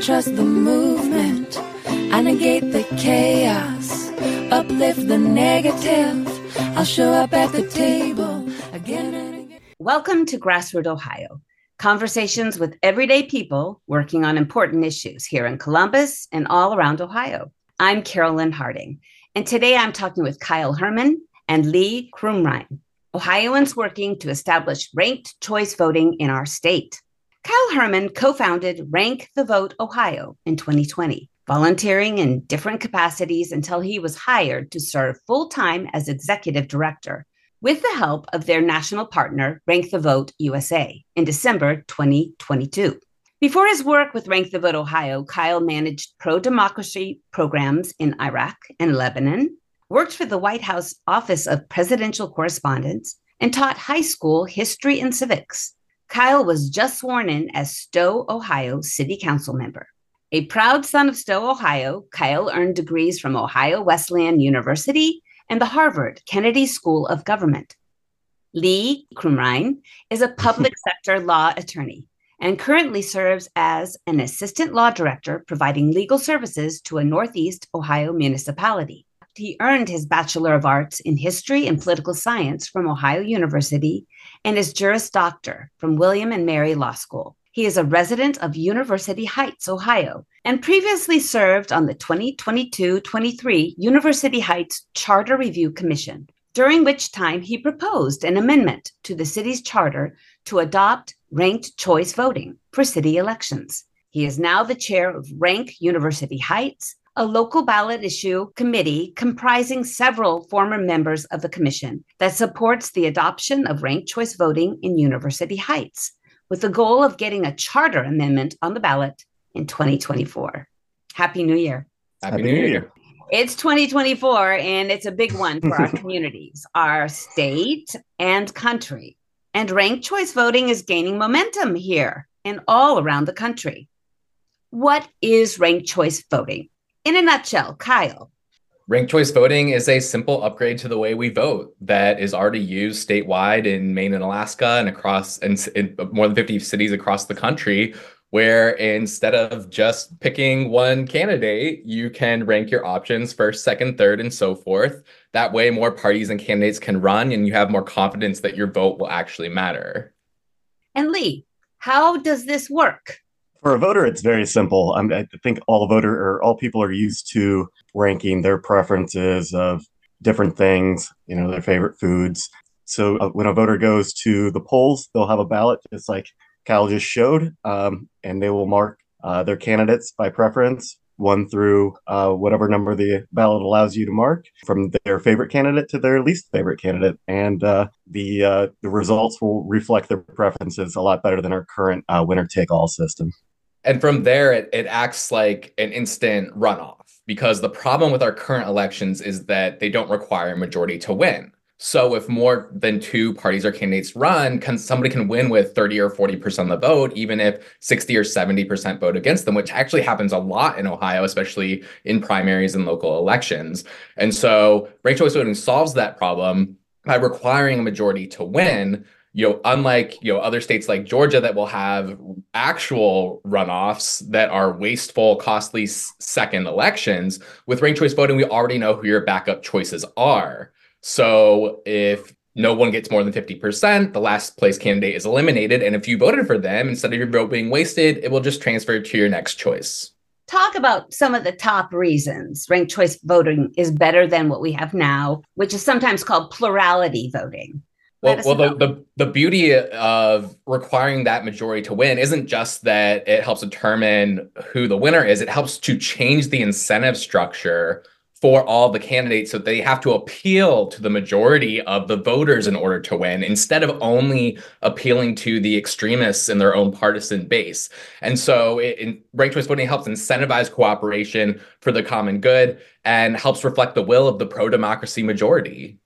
trust the movement. I negate the chaos, uplift the negative. I'll show up at the table again and again. Welcome to Grassroot Ohio, conversations with everyday people working on important issues here in Columbus and all around Ohio. I'm Carolyn Harding, and today I'm talking with Kyle Herman and Lee Crumrine, Ohioans working to establish ranked choice voting in our state. Kyle Herman co founded Rank the Vote Ohio in 2020, volunteering in different capacities until he was hired to serve full time as executive director with the help of their national partner, Rank the Vote USA, in December 2022. Before his work with Rank the Vote Ohio, Kyle managed pro democracy programs in Iraq and Lebanon, worked for the White House Office of Presidential Correspondence, and taught high school history and civics. Kyle was just sworn in as Stow, Ohio City Council member. A proud son of Stow, Ohio, Kyle earned degrees from Ohio Wesleyan University and the Harvard Kennedy School of Government. Lee Crumrine is a public sector law attorney and currently serves as an assistant law director providing legal services to a Northeast Ohio municipality. He earned his Bachelor of Arts in History and Political Science from Ohio University and is Juris Doctor from William and Mary Law School. He is a resident of University Heights, Ohio, and previously served on the 2022 23 University Heights Charter Review Commission, during which time he proposed an amendment to the city's charter to adopt ranked choice voting for city elections. He is now the chair of Rank University Heights a local ballot issue committee comprising several former members of the commission that supports the adoption of ranked choice voting in University Heights, with the goal of getting a charter amendment on the ballot in 2024. Happy New Year. Happy, New Year. It's 2024, and it's a big one for our communities, our state, and country. And ranked choice voting is gaining momentum here and all around the country. What is ranked choice voting? In a nutshell, Kyle. Ranked choice voting is a simple upgrade to the way we vote that is already used statewide in Maine and Alaska and across and in uh, more than 50 cities across the country where instead of just picking one candidate, you can rank your options first, second, third, and so forth. That way, more parties and candidates can run, and you have more confidence that your vote will actually matter. And Lee, how does this work? For a voter, it's very simple. I, I think all voter or all people are used to ranking their preferences of different things, you know, their favorite foods. So uh, when a voter goes to the polls, they'll have a ballot just like Cal just showed, um, and they will mark uh, their candidates by preference, one through uh, whatever number the ballot allows you to mark, from their favorite candidate to their least favorite candidate, and uh, the uh, the results will reflect their preferences a lot better than our current uh, winner take all system and from there it, it acts like an instant runoff because the problem with our current elections is that they don't require a majority to win. So if more than two parties or candidates run can somebody can win with 30 or 40% of the vote even if 60 or 70% vote against them which actually happens a lot in ohio especially in primaries and local elections. And so ranked choice voting solves that problem by requiring a majority to win you know, unlike you know other states like Georgia that will have actual runoffs that are wasteful, costly second elections, with ranked choice voting, we already know who your backup choices are. So if no one gets more than 50%, the last place candidate is eliminated. And if you voted for them, instead of your vote being wasted, it will just transfer to your next choice. Talk about some of the top reasons ranked choice voting is better than what we have now, which is sometimes called plurality voting. Well, well the, the, the beauty of requiring that majority to win isn't just that it helps determine who the winner is, it helps to change the incentive structure for all the candidates so they have to appeal to the majority of the voters in order to win instead of only appealing to the extremists in their own partisan base. And so it, it, ranked choice voting helps incentivize cooperation for the common good and helps reflect the will of the pro democracy majority.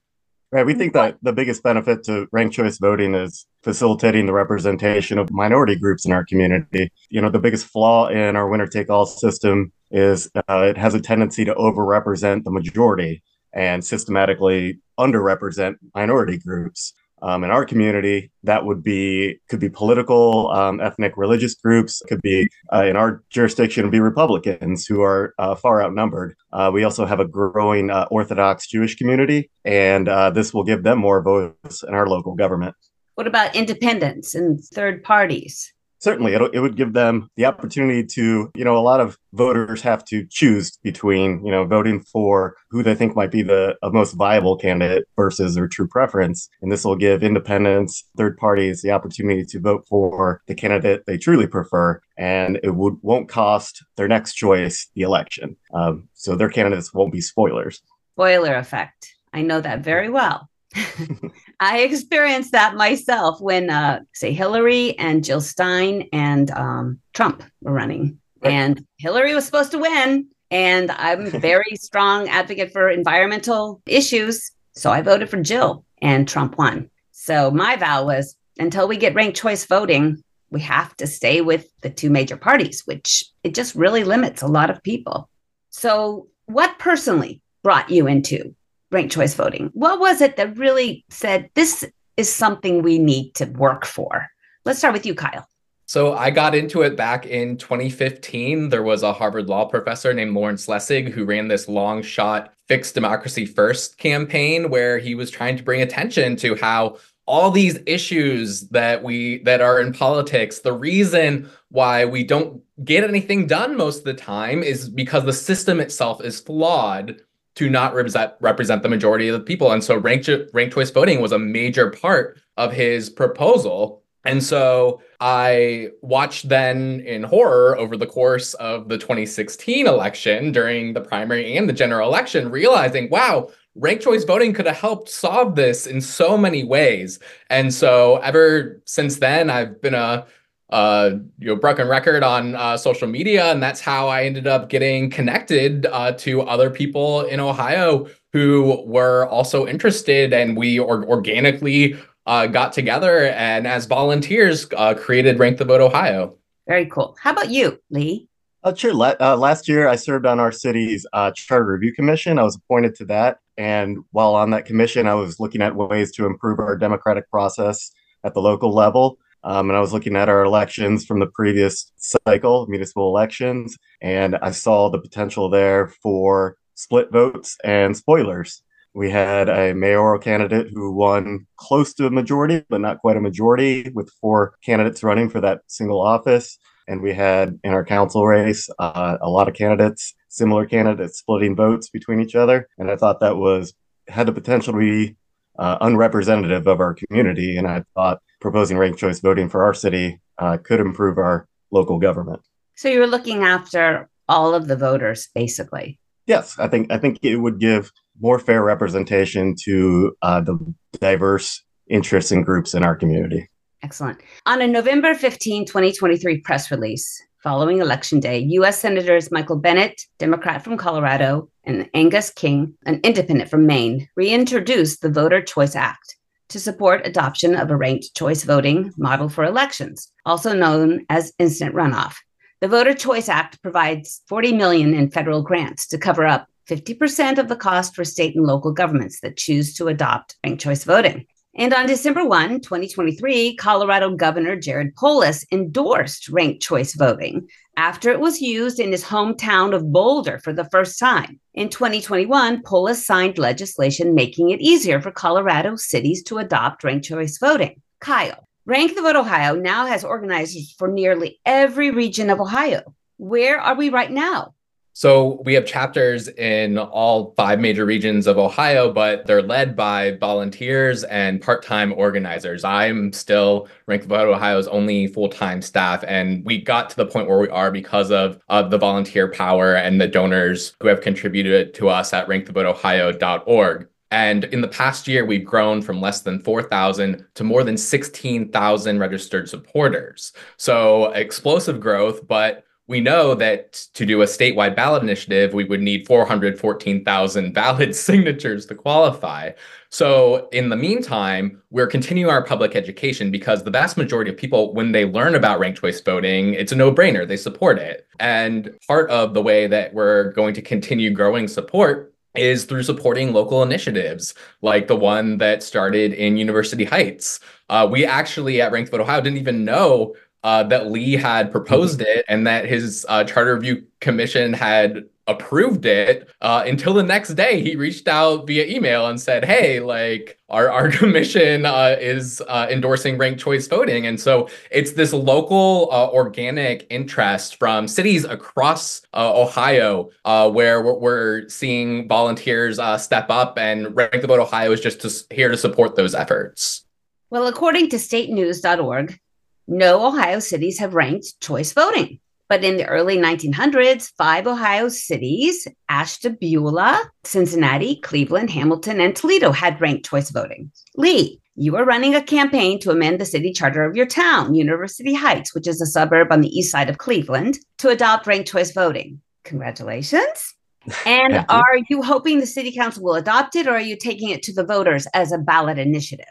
Right. We think that the biggest benefit to ranked choice voting is facilitating the representation of minority groups in our community. You know, the biggest flaw in our winner take all system is uh, it has a tendency to overrepresent the majority and systematically underrepresent minority groups. Um, in our community, that would be could be political, um, ethnic, religious groups. Could be uh, in our jurisdiction, be Republicans who are uh, far outnumbered. Uh, we also have a growing uh, Orthodox Jewish community, and uh, this will give them more votes in our local government. What about independents and third parties? Certainly it, it would give them the opportunity to you know a lot of voters have to choose between you know voting for who they think might be the most viable candidate versus their true preference. And this will give independents third parties the opportunity to vote for the candidate they truly prefer. And it would won't cost their next choice the election. Um, so their candidates won't be spoilers. Spoiler effect. I know that very well I experienced that myself when, uh, say, Hillary and Jill Stein and um, Trump were running. Right. And Hillary was supposed to win. And I'm a very strong advocate for environmental issues. So I voted for Jill, and Trump won. So my vow was until we get ranked choice voting, we have to stay with the two major parties, which it just really limits a lot of people. So, what personally brought you into ranked choice voting. What was it that really said this is something we need to work for? Let's start with you, Kyle. So I got into it back in 2015. There was a Harvard law professor named Lawrence Lessig who ran this long shot fix democracy first campaign where he was trying to bring attention to how all these issues that we that are in politics the reason why we don't get anything done most of the time is because the system itself is flawed to not represent represent the majority of the people. And so ranked ranked choice voting was a major part of his proposal. And so I watched then in horror over the course of the 2016 election during the primary and the general election, realizing, wow, ranked choice voting could have helped solve this in so many ways. And so ever since then, I've been a uh, you know, broken record on uh, social media, and that's how I ended up getting connected uh, to other people in Ohio who were also interested, and we or- organically uh, got together and as volunteers uh, created Rank the Vote Ohio. Very cool. How about you, Lee? Uh, sure. La- uh, last year, I served on our city's uh, charter review commission. I was appointed to that, and while on that commission, I was looking at ways to improve our democratic process at the local level. Um, and I was looking at our elections from the previous cycle, municipal elections, and I saw the potential there for split votes and spoilers. We had a mayoral candidate who won close to a majority, but not quite a majority, with four candidates running for that single office. And we had in our council race uh, a lot of candidates, similar candidates, splitting votes between each other. And I thought that was had the potential to be uh, unrepresentative of our community. And I thought proposing ranked choice voting for our city uh, could improve our local government. So you were looking after all of the voters, basically. Yes, I think I think it would give more fair representation to uh, the diverse interests and groups in our community. Excellent. On a November 15, 2023 press release following Election Day, U.S. Senators Michael Bennet, Democrat from Colorado, and Angus King, an independent from Maine, reintroduced the Voter Choice Act to support adoption of a ranked choice voting model for elections, also known as instant runoff. The Voter Choice Act provides 40 million in federal grants to cover up 50% of the cost for state and local governments that choose to adopt ranked choice voting. And on December 1, 2023, Colorado Governor Jared Polis endorsed ranked choice voting after it was used in his hometown of Boulder for the first time. In 2021, Polis signed legislation making it easier for Colorado cities to adopt ranked choice voting. Kyle, Rank the Vote Ohio now has organizers for nearly every region of Ohio. Where are we right now? So we have chapters in all five major regions of Ohio, but they're led by volunteers and part-time organizers. I'm still Rank the Vote Ohio's only full-time staff, and we got to the point where we are because of, of the volunteer power and the donors who have contributed to us at rankthevoteohio.org. And in the past year, we've grown from less than 4,000 to more than 16,000 registered supporters. So explosive growth, but we know that to do a statewide ballot initiative, we would need 414,000 valid signatures to qualify. So, in the meantime, we're continuing our public education because the vast majority of people, when they learn about ranked choice voting, it's a no brainer. They support it. And part of the way that we're going to continue growing support is through supporting local initiatives like the one that started in University Heights. Uh, we actually at Ranked Vote Ohio didn't even know uh, that Lee had proposed it and that his uh, charter review commission had approved it uh, until the next day he reached out via email and said hey like our, our commission uh, is uh, endorsing ranked choice voting. And so it's this local uh, organic interest from cities across uh, ohio uh, where we're, we're, seeing volunteers step up and rank the vote ohio is just to, here to support those efforts. Well according to statenews.org no ohio cities have ranked choice voting but in the early 1900s, five Ohio cities, Ashtabula, Cincinnati, Cleveland, Hamilton, and Toledo had ranked choice voting. Lee, you are running a campaign to amend the city charter of your town, University Heights, which is a suburb on the east side of Cleveland, to adopt ranked choice voting. Congratulations. And you. are you hoping the city council will adopt it or are you taking it to the voters as a ballot initiative?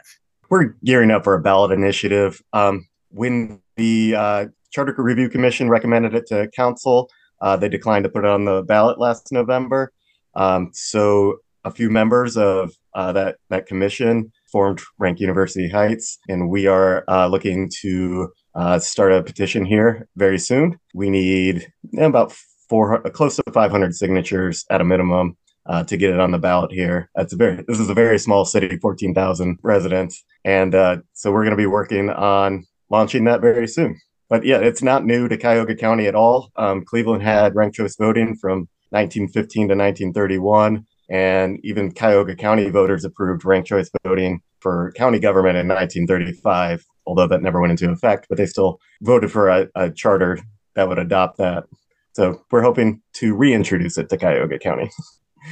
We're gearing up for a ballot initiative. Um, when the uh, Charter Review Commission recommended it to council. Uh, they declined to put it on the ballot last November. Um, so a few members of uh, that that commission formed Rank University Heights, and we are uh, looking to uh, start a petition here very soon. We need about four, close to 500 signatures at a minimum uh, to get it on the ballot here. That's a very this is a very small city, 14,000 residents, and uh, so we're going to be working on launching that very soon but yeah, it's not new to Cuyahoga County at all. Um, Cleveland had ranked choice voting from 1915 to 1931, and even Cuyahoga County voters approved ranked choice voting for county government in 1935, although that never went into effect, but they still voted for a, a charter that would adopt that. So we're hoping to reintroduce it to Cuyahoga County.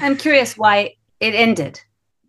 I'm curious why it ended.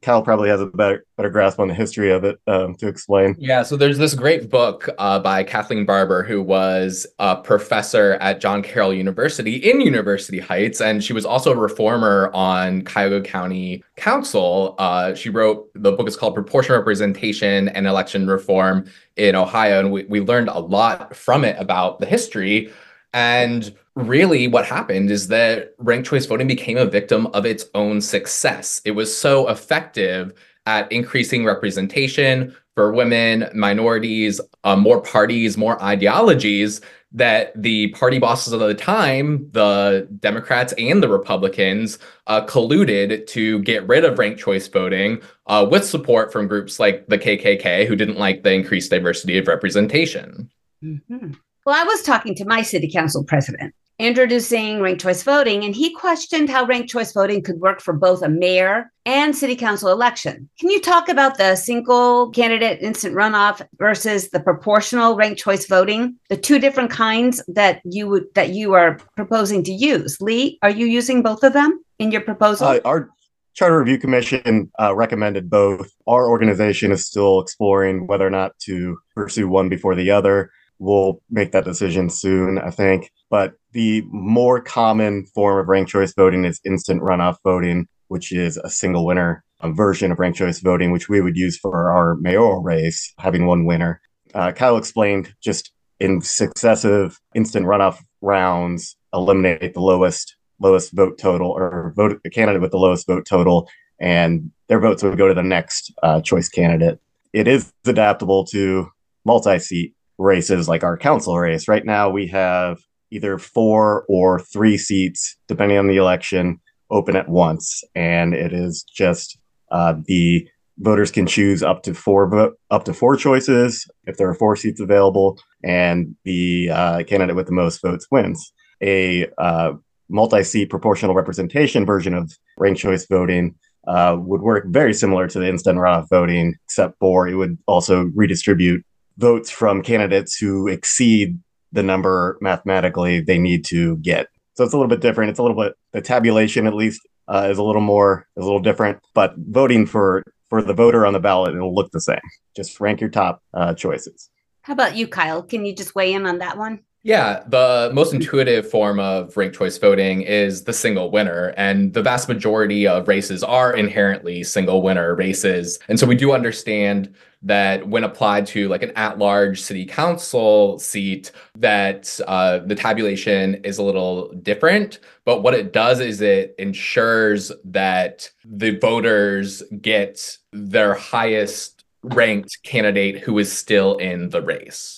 Cal probably has a better better grasp on the history of it um, to explain. Yeah, so there's this great book uh, by Kathleen Barber, who was a professor at John Carroll University in University Heights, and she was also a reformer on Cuyahoga County Council. Uh, she wrote the book is called Proportional Representation and Election Reform in Ohio, and we, we learned a lot from it about the history and really, what happened is that ranked choice voting became a victim of its own success. It was so effective at increasing representation for women, minorities, uh, more parties, more ideologies that the party bosses of the time, the Democrats and the Republicans, uh, colluded to get rid of ranked choice voting uh, with support from groups like the KKK, who didn't like the increased diversity of representation. Mm-hmm. Well, I was talking to my city council president introducing ranked choice voting, and he questioned how ranked choice voting could work for both a mayor and city council election. Can you talk about the single candidate instant runoff versus the proportional ranked choice voting, the two different kinds that you would that you are proposing to use? Lee, are you using both of them in your proposal? Uh, our Charter Review Commission uh, recommended both. Our organization is still exploring whether or not to pursue one before the other we'll make that decision soon, I think. But the more common form of ranked choice voting is instant runoff voting, which is a single winner version of ranked choice voting, which we would use for our mayoral race, having one winner. Uh, Kyle explained just in successive instant runoff rounds, eliminate the lowest lowest vote total or vote the candidate with the lowest vote total, and their votes would go to the next uh, choice candidate. It is adaptable to multi-seat races like our council race. Right now, we have either four or three seats, depending on the election, open at once, and it is just uh, the voters can choose up to four up to four choices if there are four seats available, and the uh, candidate with the most votes wins. A uh, multi-seat proportional representation version of ranked choice voting uh, would work very similar to the instant runoff voting, except for it would also redistribute votes from candidates who exceed the number mathematically they need to get. So it's a little bit different. It's a little bit the tabulation at least uh, is a little more is a little different, but voting for for the voter on the ballot it'll look the same. Just rank your top uh, choices. How about you, Kyle? Can you just weigh in on that one? Yeah, the most intuitive form of ranked choice voting is the single winner. And the vast majority of races are inherently single winner races. And so we do understand that when applied to like an at-large city council seat that uh, the tabulation is a little different but what it does is it ensures that the voters get their highest ranked candidate who is still in the race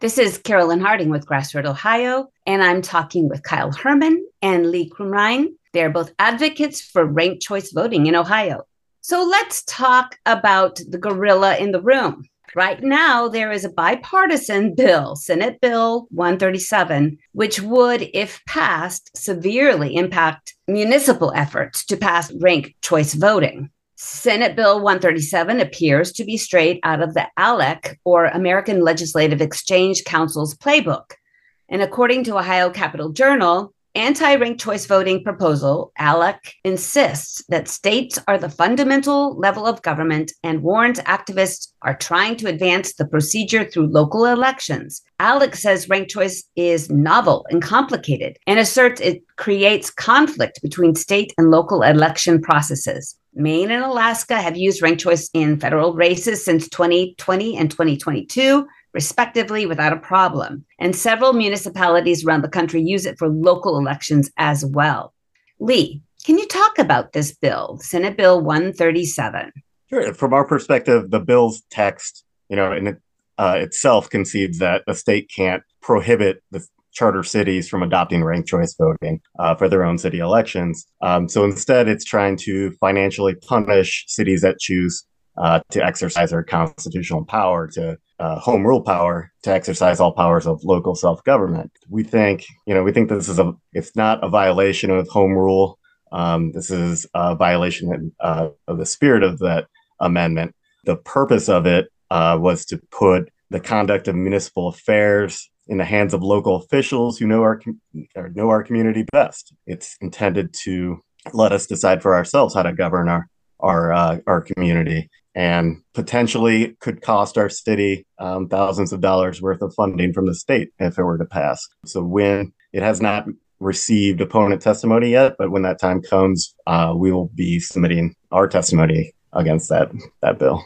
this is Carolyn Harding with Grassroot Ohio, and I'm talking with Kyle Herman and Lee Crumrine. They're both advocates for ranked choice voting in Ohio. So let's talk about the gorilla in the room. Right now, there is a bipartisan bill, Senate Bill 137, which would, if passed, severely impact municipal efforts to pass ranked choice voting. Senate Bill 137 appears to be straight out of the ALEC, or American Legislative Exchange Council's playbook. And according to Ohio Capital Journal, anti-ranked choice voting proposal, ALEC insists that states are the fundamental level of government and warns activists are trying to advance the procedure through local elections. ALEC says ranked choice is novel and complicated and asserts it creates conflict between state and local election processes. Maine and Alaska have used ranked choice in federal races since 2020 and 2022 respectively, without a problem. And several municipalities around the country use it for local elections as well. Lee, can you talk about this bill, Senate Bill 137? Sure. From our perspective, the bill's text, you know, in uh, itself concedes that a state can't prohibit the charter cities from adopting ranked choice voting uh, for their own city elections. Um, so instead, it's trying to financially punish cities that choose uh, to exercise their constitutional power to uh, home rule power to exercise all powers of local self government. We think, you know, we think this is a, it's not a violation of home rule. Um, this is a violation uh, of the spirit of that amendment. The purpose of it uh, was to put the conduct of municipal affairs in the hands of local officials who know our know our community best. It's intended to let us decide for ourselves how to govern our our uh, our community and potentially could cost our city um, thousands of dollars worth of funding from the state if it were to pass. So when it has not received opponent testimony yet, but when that time comes, uh, we will be submitting our testimony against that that bill.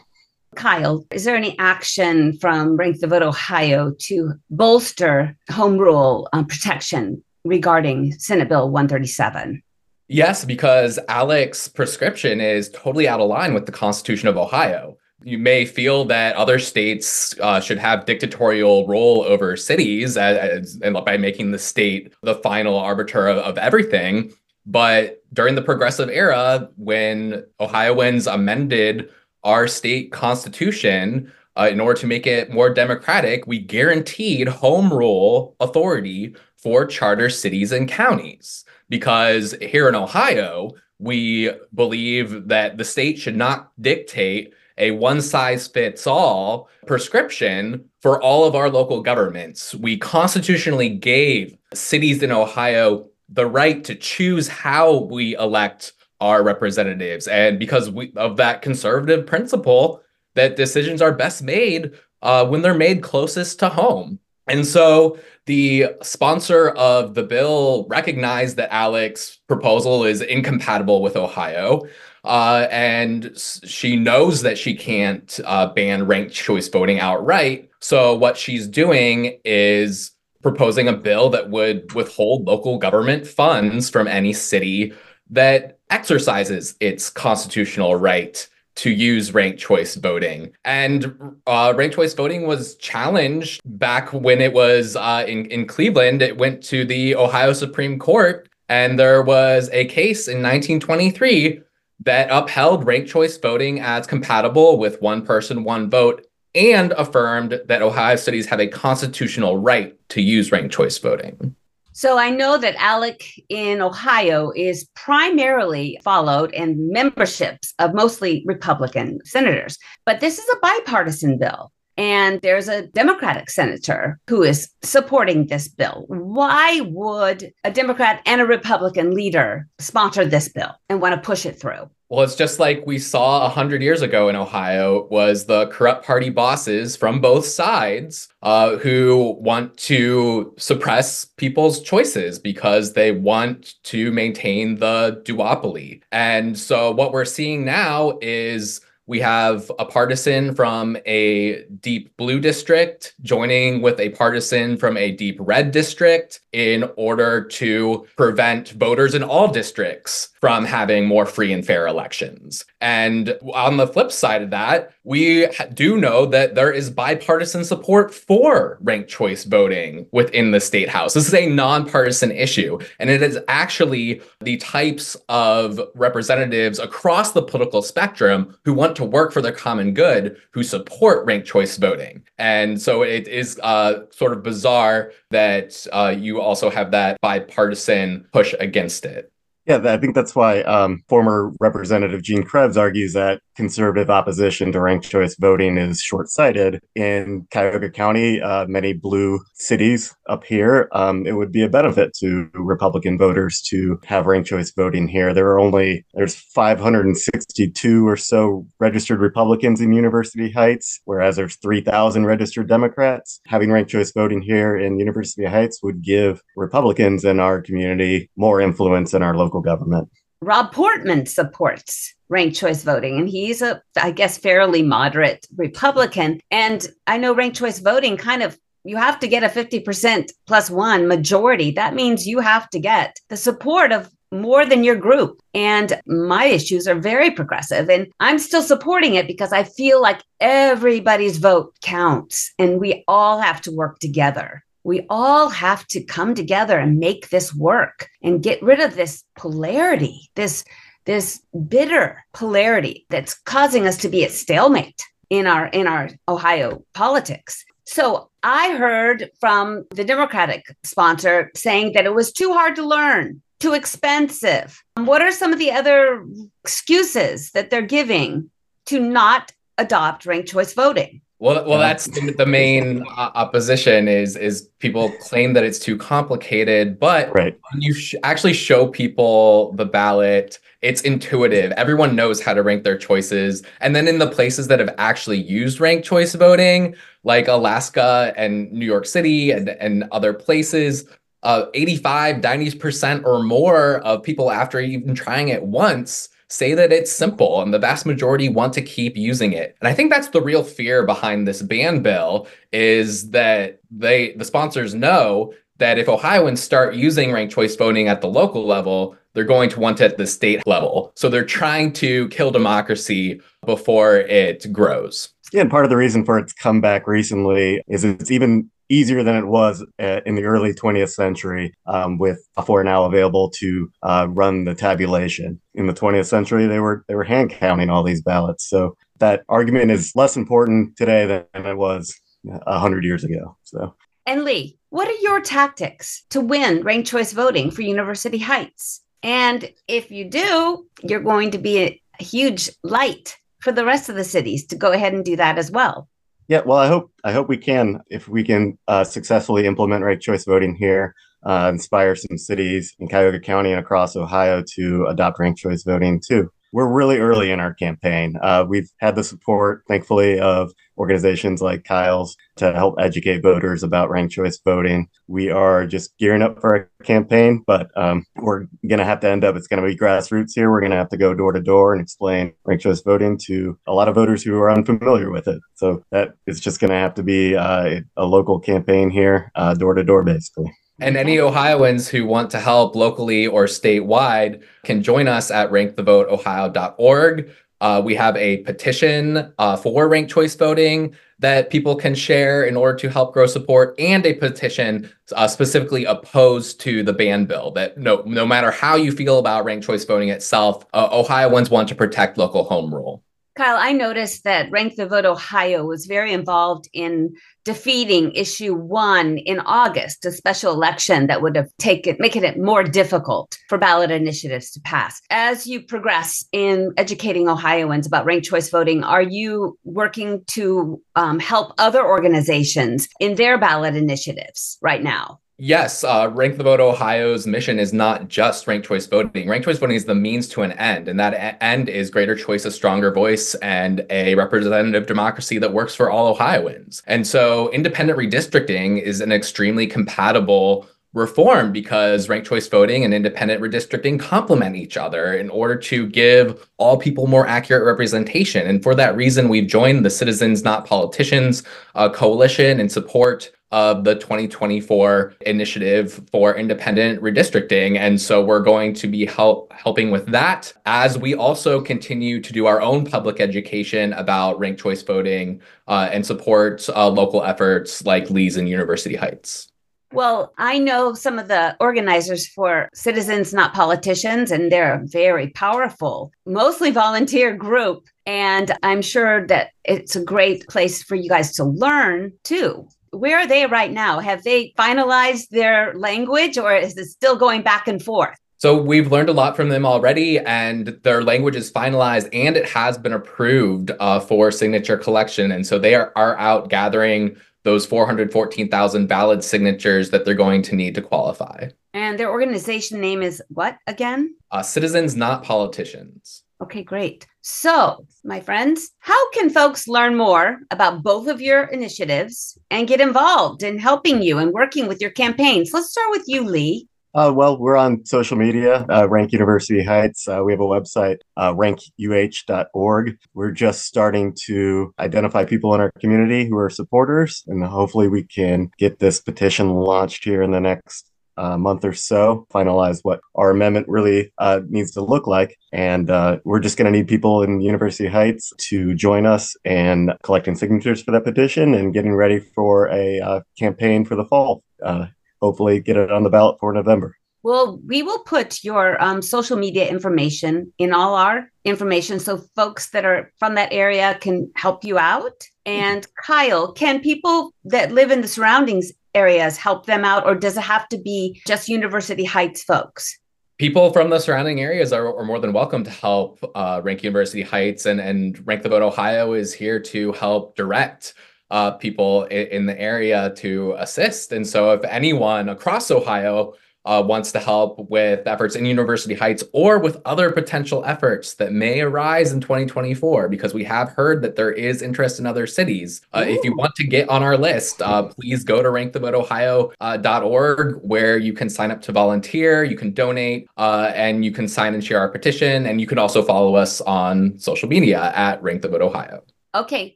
Kyle, is there any action from Rank the Vote Ohio to bolster home rule um, protection regarding Senate Bill 137? Yes, because ALEC's prescription is totally out of line with the Constitution of Ohio. You may feel that other states uh, should have dictatorial role over cities as, as, and by making the state the final arbiter of, of everything. But during the progressive era, when Ohioans amended our state constitution uh, in order to make it more democratic, we guaranteed home rule authority for charter cities and counties because here in Ohio, we believe that the state should not dictate a one size fits all prescription for all of our local governments. We constitutionally gave cities in Ohio the right to choose how we elect our representatives. And because we, of that conservative principle, that decisions are best made uh, when they're made closest to home. And so the sponsor of the bill recognized that ALEC's proposal is incompatible with Ohio. Uh, and she knows that she can't uh, ban ranked choice voting outright. So, what she's doing is proposing a bill that would withhold local government funds from any city that exercises its constitutional right to use ranked choice voting. And uh, ranked choice voting was challenged back when it was uh, in, in Cleveland. It went to the Ohio Supreme Court, and there was a case in 1923 that upheld ranked choice voting as compatible with one person, one vote, and affirmed that Ohio cities have a constitutional right to use ranked choice voting. So I know that ALEC in Ohio is primarily followed and memberships of mostly Republican senators, but this is a bipartisan bill. And there's a Democratic senator who is supporting this bill. Why would a Democrat and a Republican leader sponsor this bill and want to push it through? Well, it's just like we saw a hundred years ago in Ohio was the corrupt party bosses from both sides uh, who want to suppress people's choices because they want to maintain the duopoly. And so what we're seeing now is we have a partisan from a deep blue district joining with a partisan from a deep red district in order to prevent voters in all districts from having more free and fair elections. And on the flip side of that, we do know that there is bipartisan support for ranked choice voting within the state house. This is a nonpartisan issue, and it is actually the types of representatives across the political spectrum who want to work for the common good who support ranked choice voting. And so it is uh, sort of bizarre that uh, you also have that bipartisan push against it. Yeah, I think that's why um, former Representative Gene Krebs argues that conservative opposition to ranked choice voting is short sighted. In Cuyahoga County, uh, many blue cities up here, um, it would be a benefit to Republican voters to have ranked choice voting here. There are only there's 562 or so registered Republicans in University Heights, whereas there's 3,000 registered Democrats. Having ranked choice voting here in University Heights would give Republicans in our community more influence in our local government. Rob Portman supports ranked choice voting, and he's a, I guess, fairly moderate Republican. And I know ranked choice voting kind of you have to get a 50% plus one majority. That means you have to get the support of more than your group. And my issues are very progressive. And I'm still supporting it because I feel like everybody's vote counts and we all have to work together we all have to come together and make this work and get rid of this polarity, this this bitter polarity that's causing us to be at stalemate in our in our Ohio politics. So I heard from the Democratic sponsor saying that it was too hard to learn, too expensive. What are some of the other excuses that they're giving to not adopt ranked choice voting? Well, well, that's the, main uh, opposition is is people claim that it's too complicated, but right. when you sh- actually show people the ballot, it's intuitive. Everyone knows how to rank their choices, and then in the places that have actually used ranked choice voting, like Alaska and New York City and and other places, uh, 85, 90% or more of people after even trying it once say that it's simple and the vast majority want to keep using it. And I think that's the real fear behind this ban bill is that they the sponsors know that if Ohioans start using ranked choice voting at the local level, they're going to want it at the state level. So they're trying to kill democracy before it grows. Yeah, and part of the reason for its comeback recently is it's even easier than it was uh, in the early 20th century um, with software now available to uh, run the tabulation. In the 20th century, they were they were hand counting all these ballots. So that argument is less important today than it was a hundred years ago. So. And Lee, what are your tactics to win ranked choice voting for University Heights? And if you do, you're going to be a, a huge light for the rest of the cities to go ahead and do that as well. Yeah, well, I hope I hope we can if we can uh, successfully implement ranked choice voting here, uh, inspire some cities in Cuyahoga County and across Ohio to adopt ranked choice voting too we're really early in our campaign. Uh, we've had the support, thankfully, of organizations like Kyle's to help educate voters about ranked choice voting. We are just gearing up for a campaign, but um, we're going to have to end up, it's going to be grassroots here. We're going to have to go door to door and explain ranked choice voting to a lot of voters who are unfamiliar with it. So that is just going to have to be uh, a local campaign here, door to door, basically. And any Ohioans who want to help locally or statewide can join us at rankthevoteohio.org. Uh, we have a petition uh, for ranked choice voting that people can share in order to help grow support, and a petition uh, specifically opposed to the ban bill. That no, no matter how you feel about ranked choice voting itself, uh, Ohioans want to protect local home rule. Kyle, I noticed that Rank the Vote Ohio was very involved in defeating issue one in August, a special election that would have taken making it more difficult for ballot initiatives to pass. As you progress in educating Ohioans about ranked choice voting, are you working to um, help other organizations in their ballot initiatives right now? Yes, uh, Rank the Vote Ohio's mission is not just ranked choice voting. Ranked choice voting is the means to an end, and that end is greater choice, a stronger voice, and a representative democracy that works for all Ohioans. And so, independent redistricting is an extremely compatible reform because ranked choice voting and independent redistricting complement each other in order to give all people more accurate representation. And for that reason, we've joined the Citizens Not Politicians uh, coalition in support of the 2024 initiative for independent redistricting. And so we're going to be help helping with that as we also continue to do our own public education about ranked choice voting uh, and support uh, local efforts like Lee's and University Heights. Well, I know some of the organizers for Citizens Not Politicians, and they're a very powerful, mostly volunteer group. And I'm sure that it's a great place for you guys to learn too. Where are they right now? Have they finalized their language or is it still going back and forth? So we've learned a lot from them already, and their language is finalized and it has been approved uh, for signature collection. And so they are, are out gathering those 414,000 valid signatures that they're going to need to qualify. And their organization name is what again? Uh, citizens, not politicians. Okay, great. So, my friends, how can folks learn more about both of your initiatives and get involved in helping you and working with your campaigns? Let's start with you, Lee. Uh, well, we're on social media, uh, Rank University Heights. Uh, we have a website, uh, rankuh.org. We're just starting to identify people in our community who are supporters, and hopefully we can get this petition launched here in the next uh, month or so, finalize what our amendment really uh, needs to look like. And uh, we're just going to need people in University Heights to join us in collecting signatures for that petition and getting ready for a uh, campaign for the fall. Uh, hopefully get it on the ballot for November. Well, we will put your um, social media information in all our information so folks that are from that area can help you out. And Kyle, can people that live in the surroundings areas help them out, or does it have to be just University Heights folks? People from the surrounding areas are, are more than welcome to help uh, Rank University Heights, and, and Rank the Vote Ohio is here to help direct uh, people in, in, the area to assist. And so, if anyone across Ohio uh, wants to help with efforts in University Heights or with other potential efforts that may arise in 2024, because we have heard that there is interest in other cities. Uh, if you want to get on our list, uh, please go to rankthevoteohio.org, where you can sign up to volunteer, you can donate, uh, and you can sign and share our petition. And you can also follow us on social media at Rank the Vote Ohio. Okay,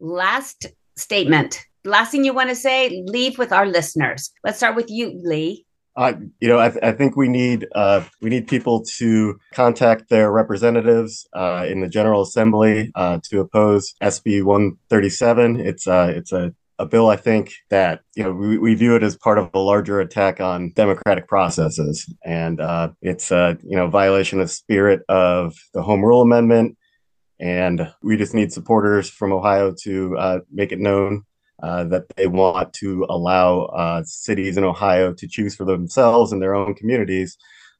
last statement. Last thing you want to say, leave with our listeners. Let's start with you, Lee. Uh, you know, I, th- I, think we need uh, we need people to contact their representatives uh, in the General Assembly uh, to oppose SB 137. It's uh, it's a, a bill I think that you know we, we view it as part of a larger attack on democratic processes, and uh, it's a you know violation of spirit of the Home Rule Amendment. And we just need supporters from Ohio to make it known uh, that they want to allow uh, cities in Ohio to choose for themselves and their own communities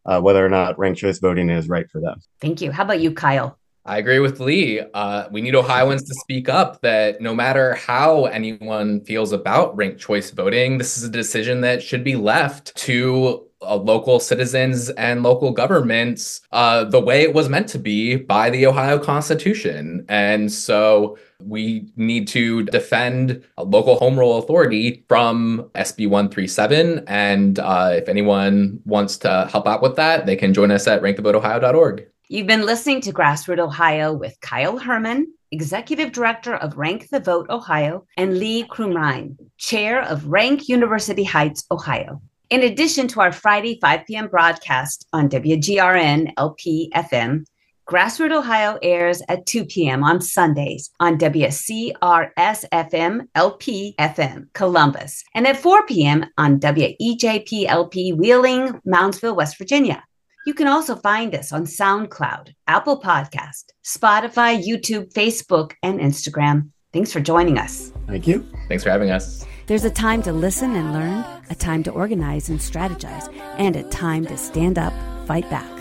uh, whether or not ranked choice voting is right for them. Thank you. How about you, Kyle? I agree with Lee. Uh, we need Ohioans to speak up that no matter how anyone feels about ranked choice voting, this is a decision that should be left to uh, local citizens and local governments uh, the way it was meant to be by the Ohio Constitution. And so we need to defend a local home rule authority from SB 137. And uh, if anyone wants to help out with that, they can join us at rankthevoteohio.org. You've been listening to Grassroot Ohio with Kyle Herman, Executive Director of Rank the Vote Ohio, and Lee Crumrine, Chair of Rank University Heights, Ohio. In addition to our Friday 5 p.m. broadcast on WGRN LP FM, Grassroot Ohio airs at 2 p.m. on Sundays on WCRS FM LP FM Columbus and at 4 p.m. on WEJP LP Wheeling, Moundsville, West Virginia. You can also find us on SoundCloud, Apple Podcast, Spotify, YouTube, Facebook, and Instagram. Thanks for joining us. Thank you. Thanks for having us. There's a time to listen and learn, a time to organize and strategize, and a time to stand up, fight back.